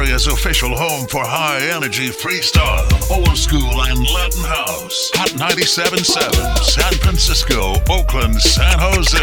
area's official home for high energy freestyle, old school, and Latin house. Hot 97.7, San Francisco, Oakland, San Jose.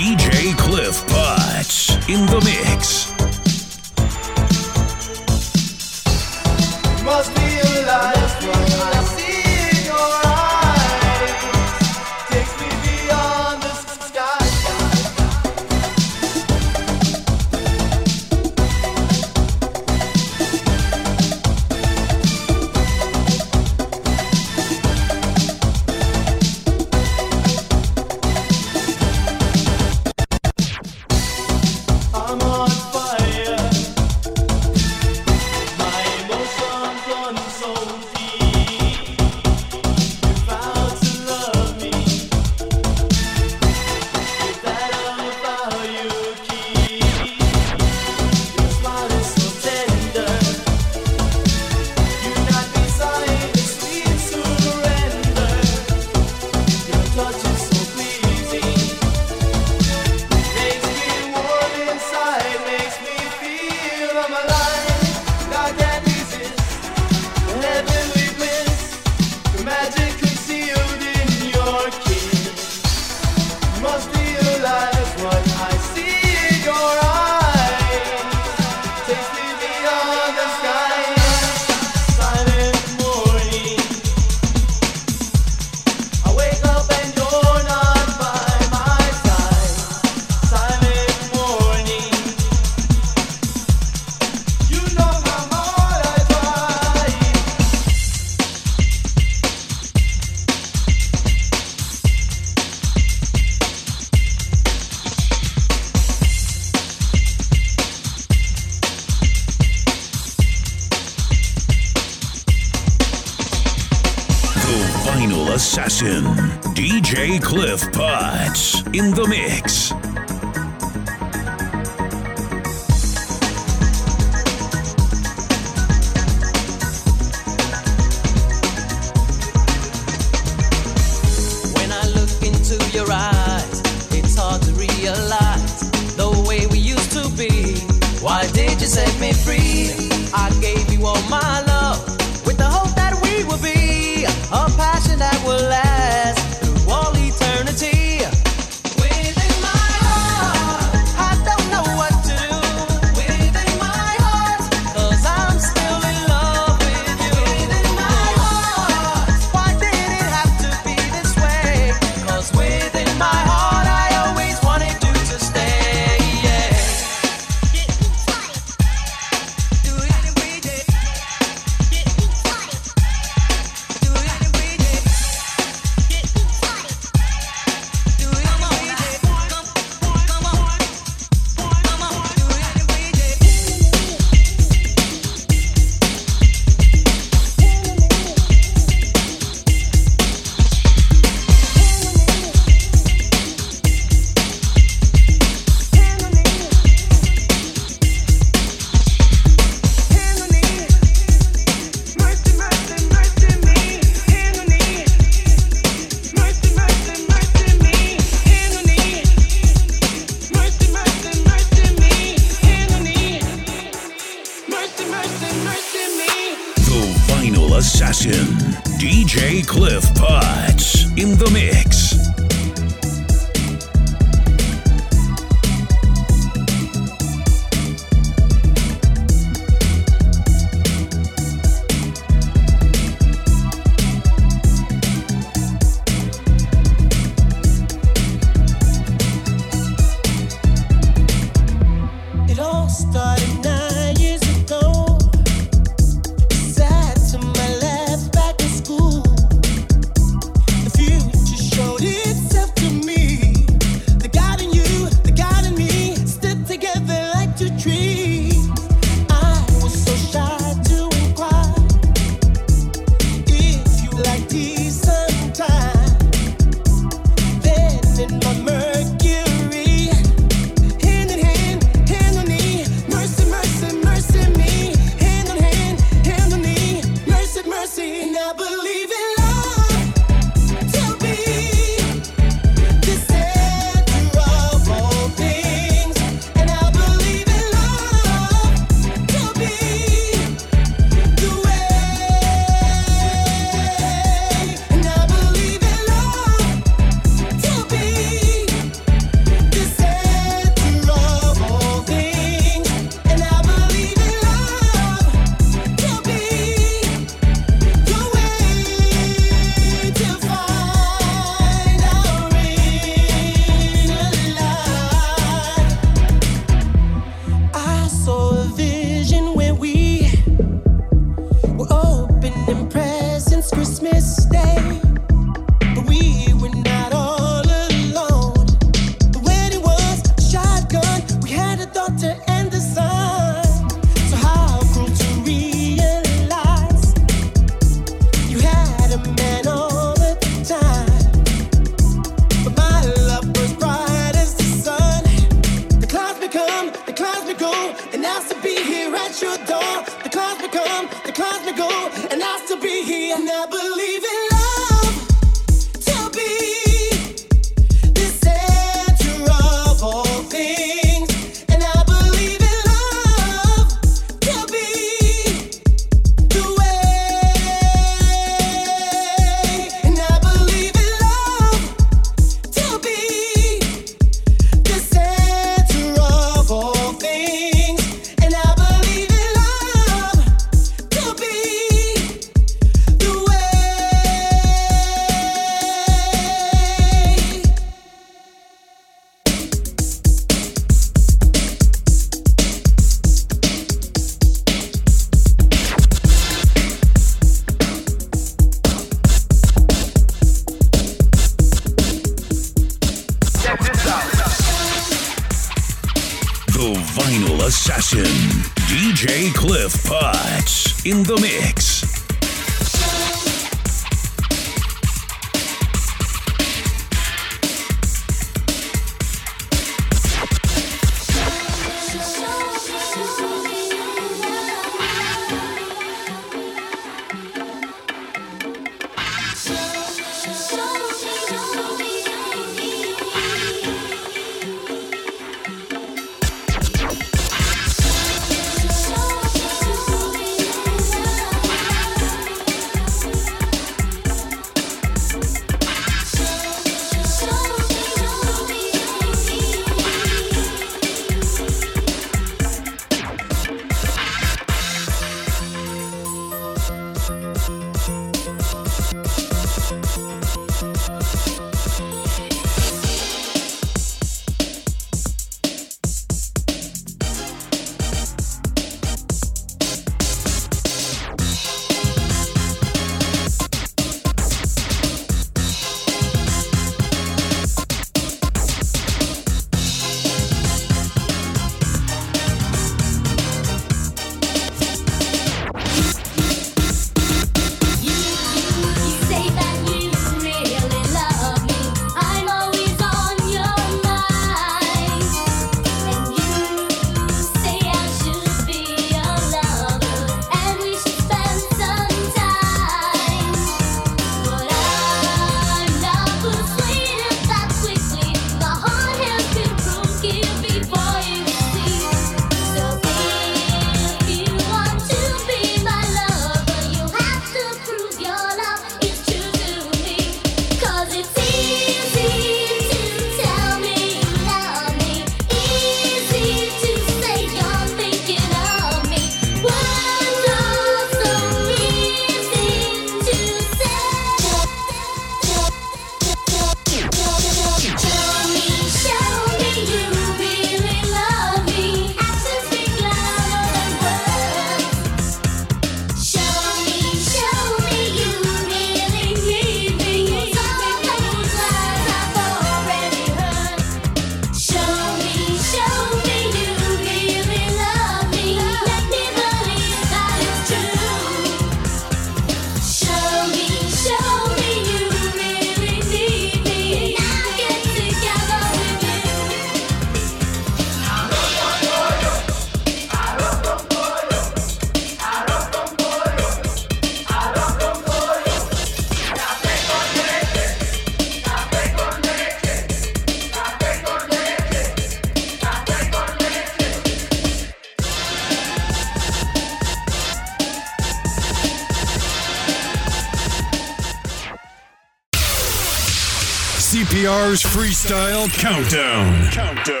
Freestyle Countdown. Countdown.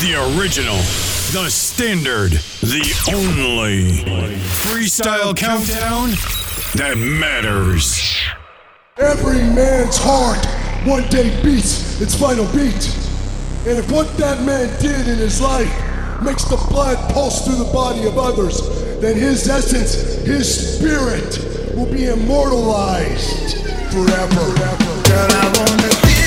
The original, the standard, the only Freestyle Countdown that matters. Every man's heart one day beats its final beat. And if what that man did in his life makes the blood pulse through the body of others, then his essence, his spirit, will be immortalized forever. Girl, I wanna dance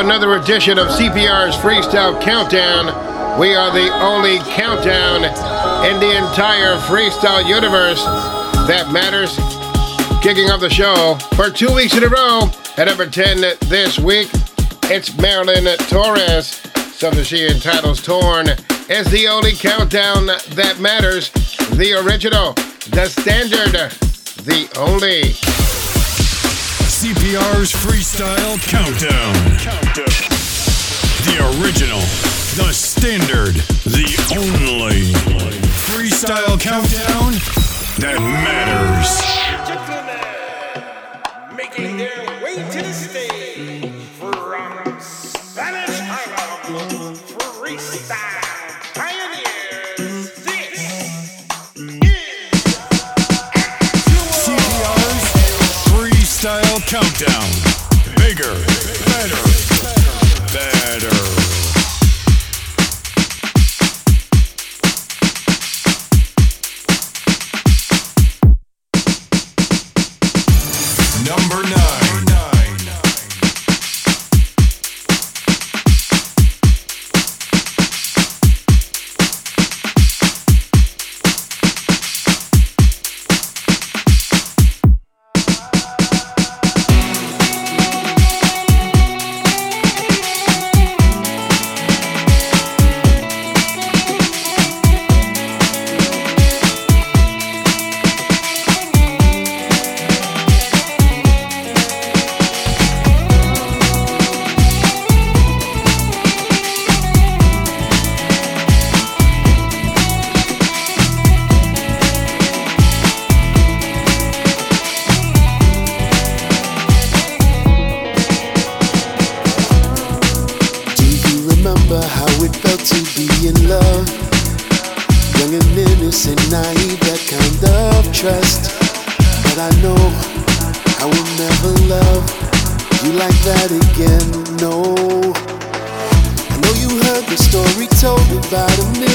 another edition of CPR's Freestyle Countdown. We are the only countdown in the entire freestyle universe that matters. Kicking off the show for two weeks in a row at number 10 this week, it's Marilyn Torres. Something she entitles Torn is the only countdown that matters. The original, the standard, the only. CPR's Freestyle Countdown. The original, the standard, the only Freestyle Countdown that matters. Making their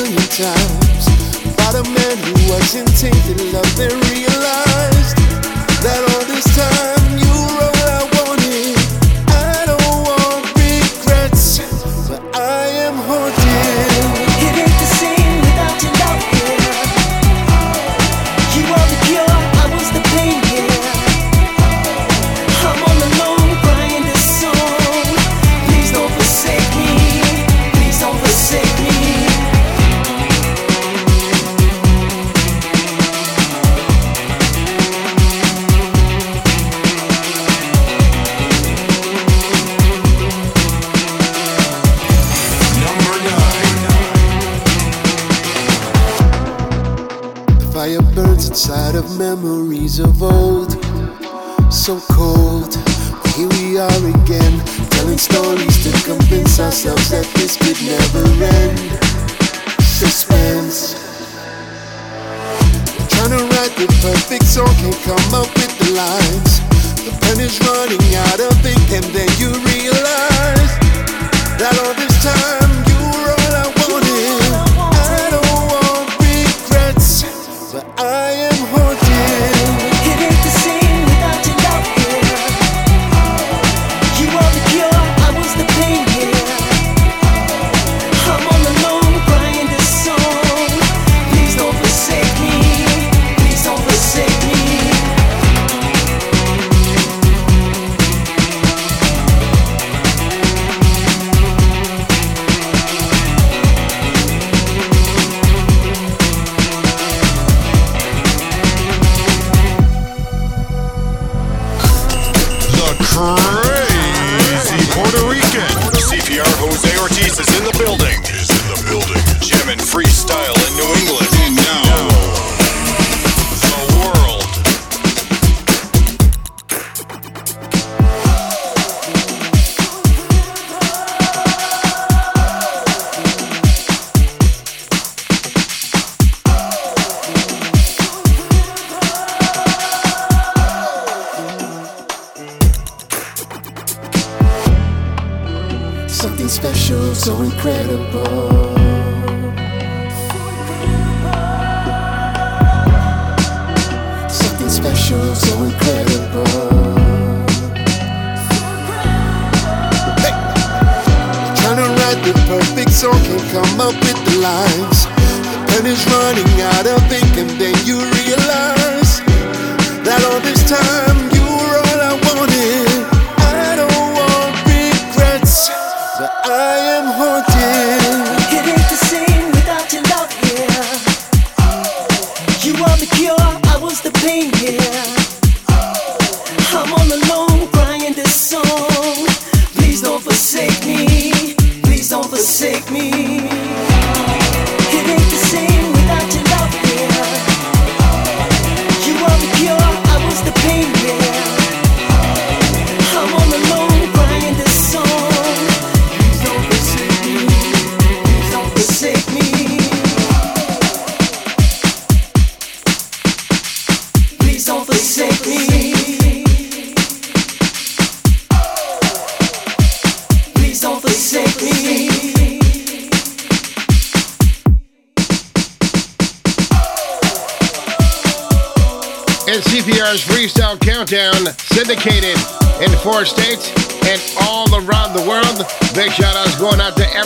million times. About a man who wasn't tainted love, then realized that all this time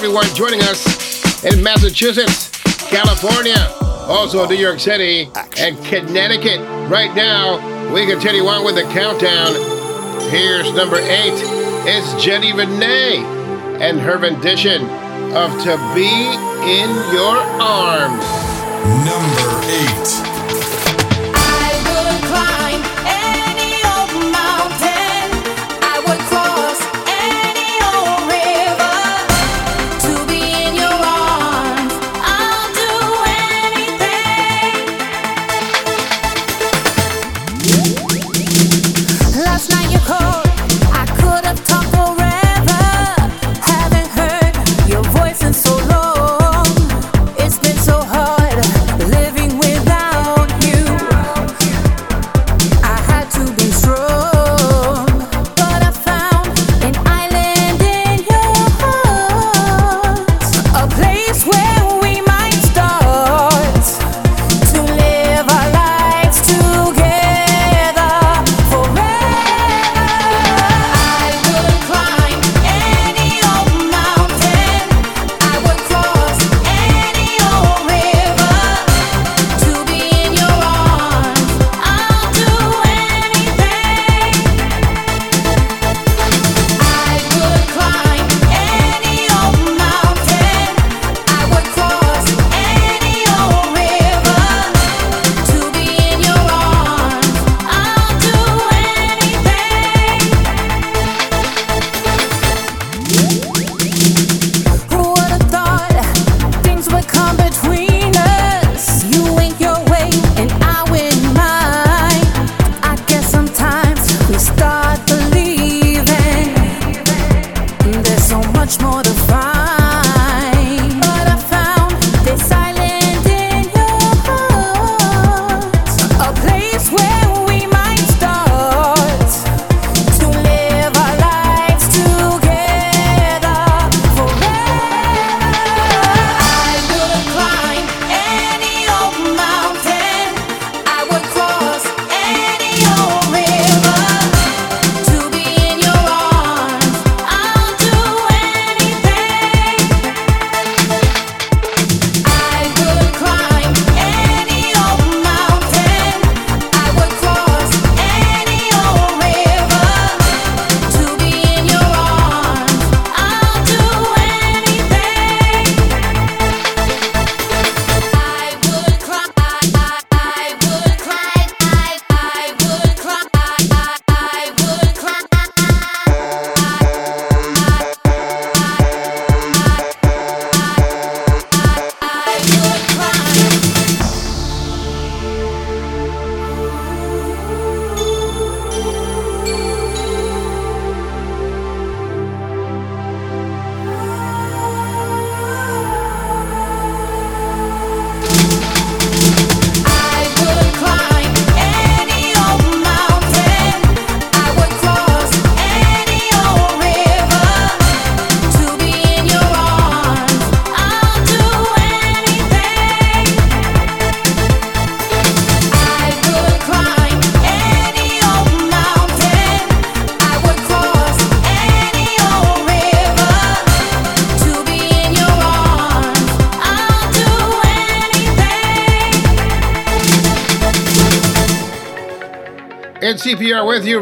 everyone joining us in Massachusetts, California, also New York City, and Connecticut. Right now, we continue on with the countdown. Here's number eight. It's Jenny Renee and her rendition of To Be in Your Arms. Number eight.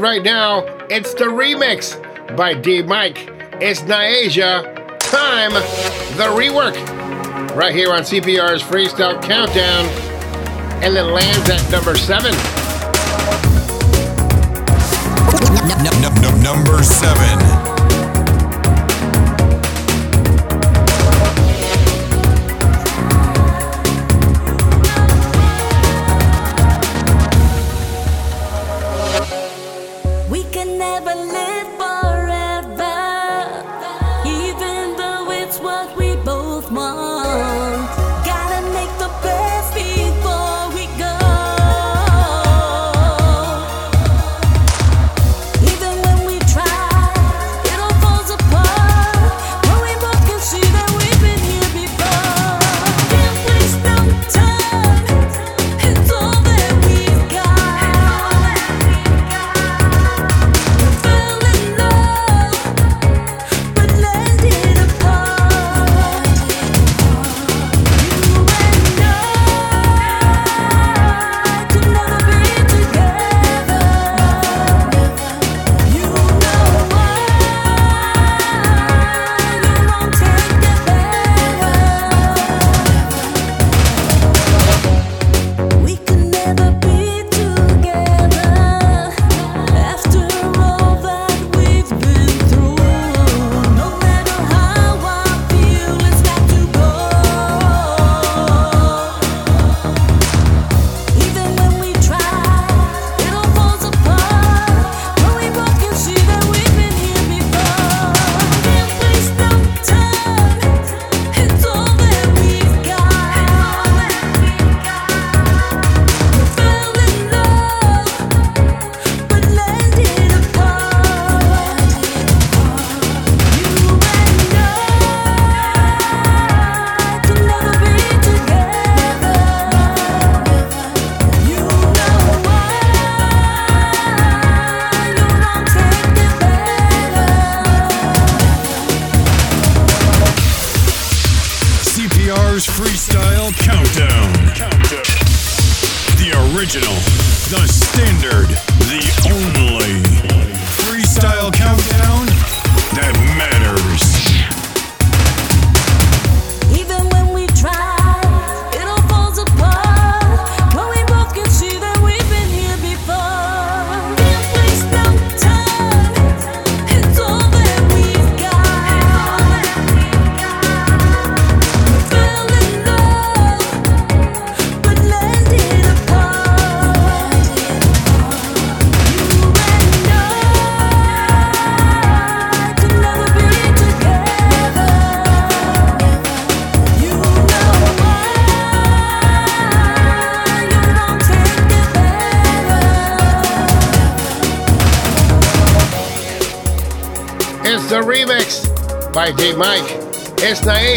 Right now. It's the remix by D Mike. It's Nyasia. Time, the rework. Right here on CPR's Freestyle Countdown. And it lands at number seven. Number seven.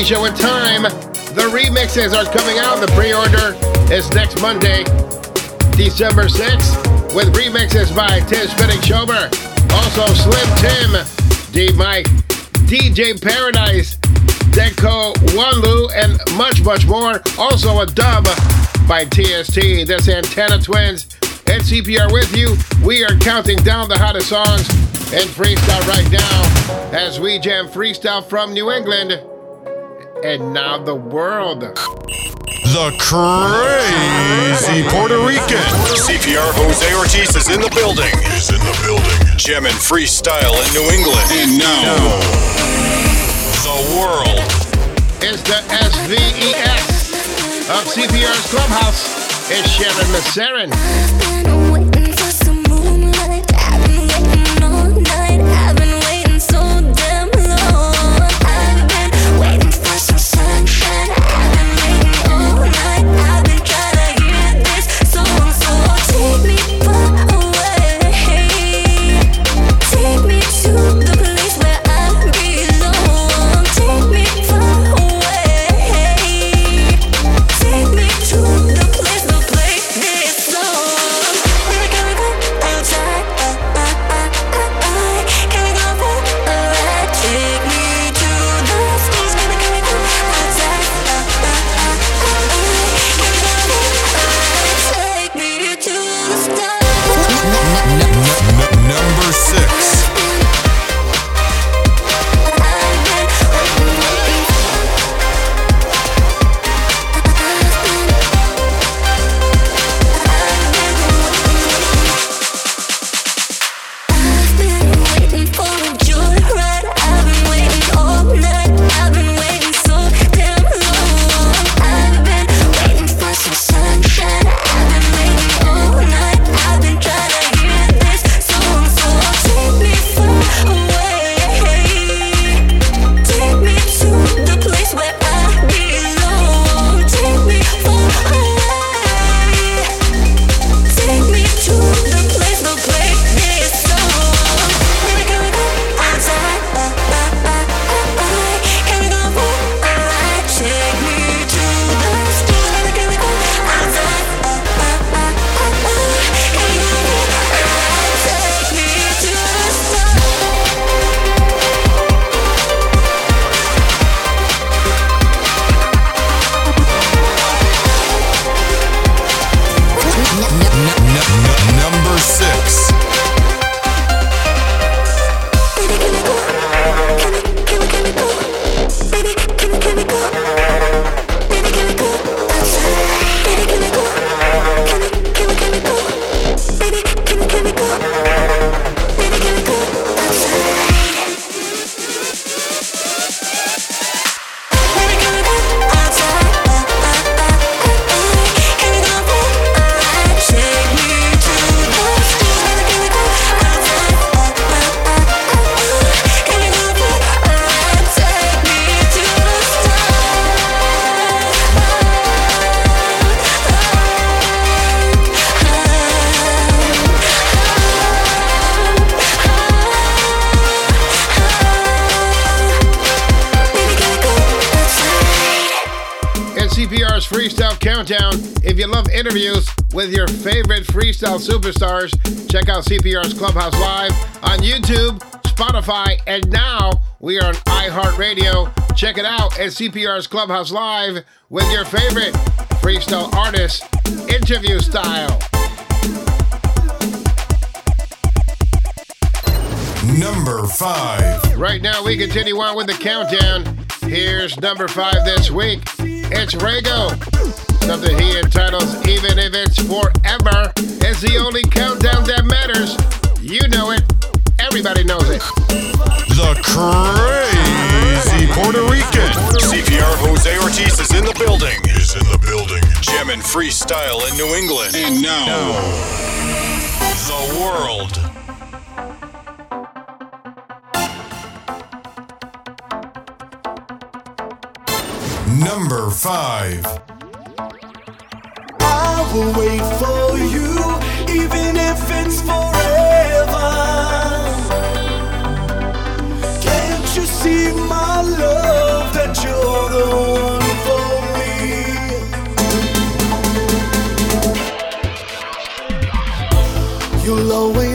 With time. The remixes are coming out. The pre-order is next Monday, December 6th, with remixes by Tim Spinning Shomer, also Slim Tim, D Mike, DJ Paradise, Deco Wanlu, and much, much more. Also a dub by TST. This Antenna Twins and CPR with you. We are counting down the hottest songs and freestyle right now as we jam freestyle from New England and now the world. The crazy Puerto Rican. CPR Jose Ortiz is in the building. Is in the building. Jamming freestyle in New England. And now, the world. It's the SVES of CPR's Clubhouse. It's Sharon Masserin. out CPR's Clubhouse Live on YouTube, Spotify, and now we are on iHeartRadio. Check it out at CPR's Clubhouse Live with your favorite freestyle artist, interview style. Number five. Right now, we continue on with the countdown. Here's number five this week. It's Rego. Something he entitles Even If It's Forever. The only countdown that matters. You know it. Everybody knows it. The crazy Puerto Rican. CPR Jose Ortiz is in the building. Is in the building. Jamming freestyle in New England. And now, now. the world. Number five. I will wait for you even if it's forever. Can't you see, my love, that you're the one for me? You'll always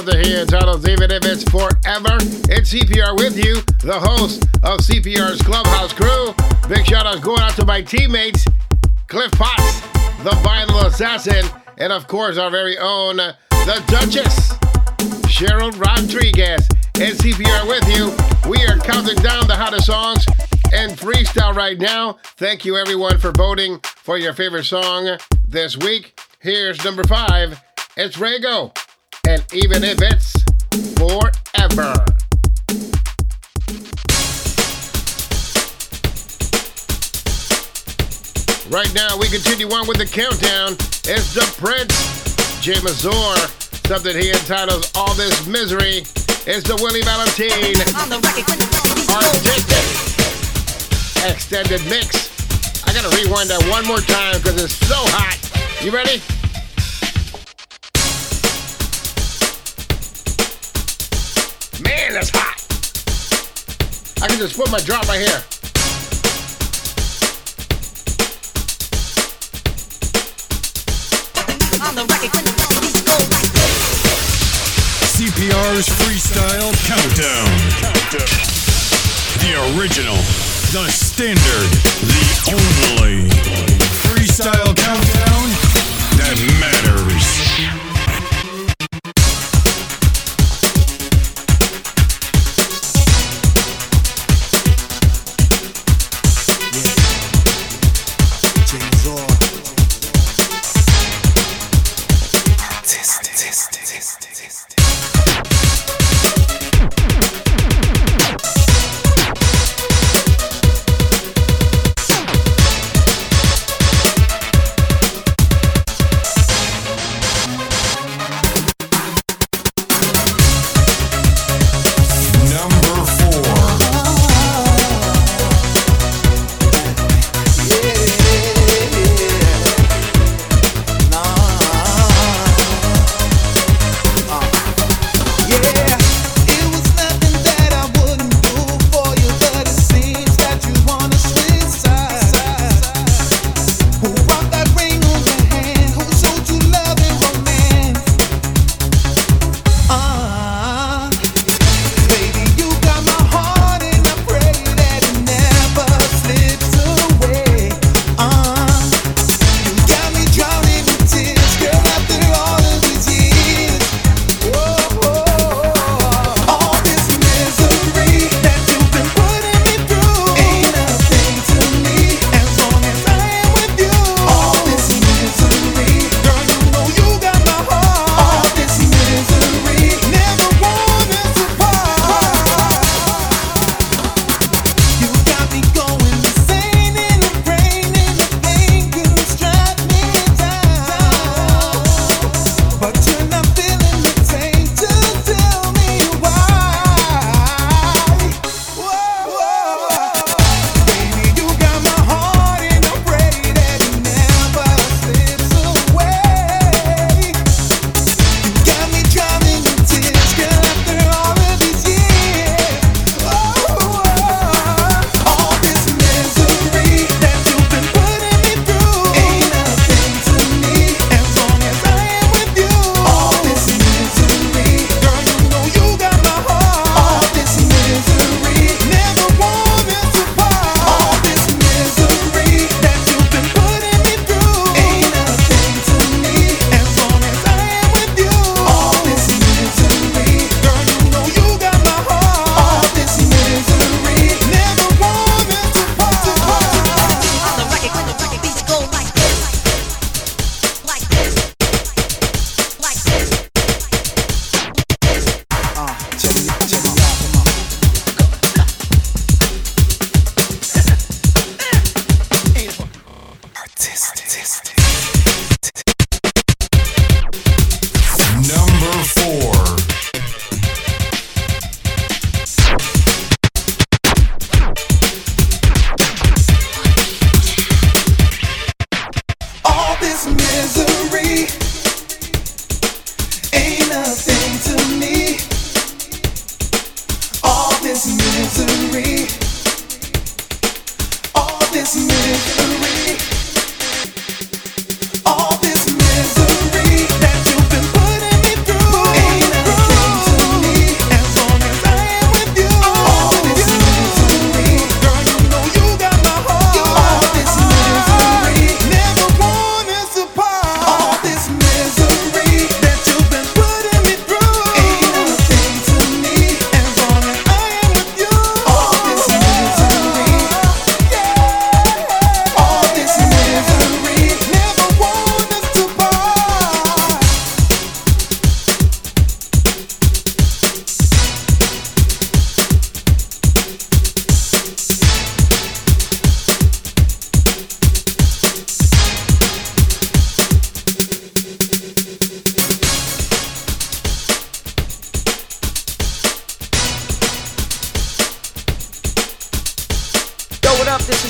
something here entitled Even If It's Forever. It's CPR with you, the host of CPR's Clubhouse crew. Big shout outs going out to my teammates, Cliff Potts, the vinyl assassin, and of course our very own, the Duchess, Cheryl Rodriguez. And CPR with you. We are counting down the hottest songs and freestyle right now. Thank you everyone for voting for your favorite song this week. Here's number five. It's Rago. And even if it's forever. Right now, we continue on with the countdown. It's the Prince, Jay Mazur. Something he entitles All This Misery. It's the Willie Valentine. Artistic. Extended mix. I gotta rewind that one more time because it's so hot. You ready? Man, that's hot. I can just put my drop right here. CPR's Freestyle Countdown. The original, the standard, the only freestyle countdown that matters.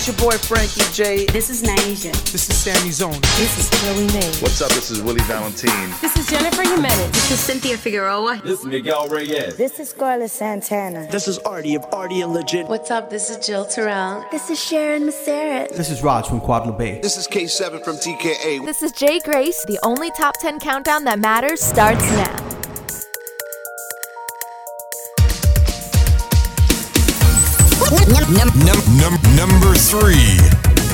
It's your boy Frankie J. This is Nyasia. This is Sammy Zone. This is Chloe May. What's up? This is Willie Valentine. This is Jennifer Jimenez. This is Cynthia Figueroa. This is Miguel Reyes. This is Scarlett Santana. This is Artie of Artie and Legit. What's up? This is Jill Terrell. This is Sharon Masseret. This is Raj from Guadalupe. This is K7 from TKA. This is Jay Grace. The only top 10 countdown that matters starts now. Number 3.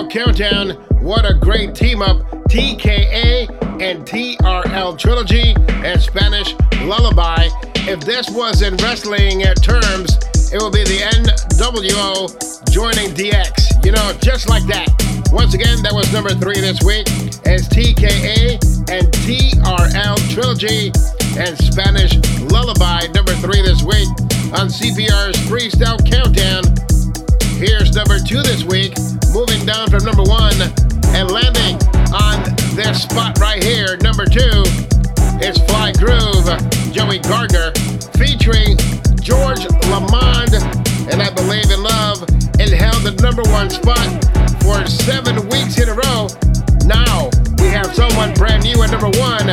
Freestyle Countdown. What a great team up. TKA and TRL Trilogy and Spanish Lullaby. If this was in wrestling terms, it would be the NWO joining DX. You know, just like that. Once again, that was number three this week. as TKA and TRL Trilogy and Spanish Lullaby, number three this week on CPR's Freestyle Countdown. Here's number two this week, moving down from number one and landing on this spot right here. Number two is Fly Groove, Joey Gardner, featuring George Lamond, and I Believe in Love. It held the number one spot for seven weeks in a row. Now, we have someone brand new at number one.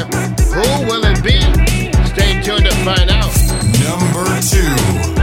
Who will it be? Stay tuned to find out. Number two.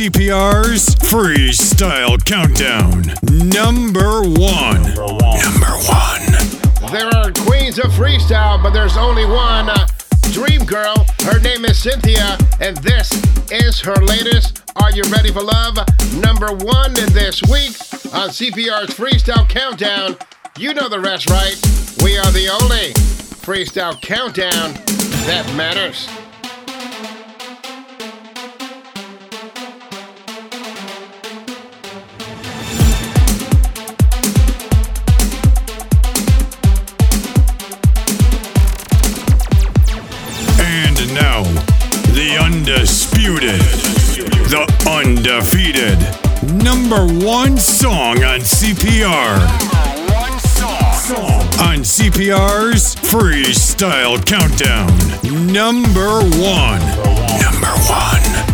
CPR's Freestyle Countdown. Number one. Number one. There are queens of freestyle, but there's only one uh, dream girl. Her name is Cynthia, and this is her latest. Are you ready for love? Number one this week on CPR's Freestyle Countdown. You know the rest, right? We are the only freestyle countdown that matters. Undisputed, the undefeated, number one song on CPR. On CPR's Freestyle Countdown. Number one. Number one.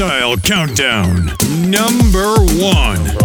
Freestyle Countdown. Number one.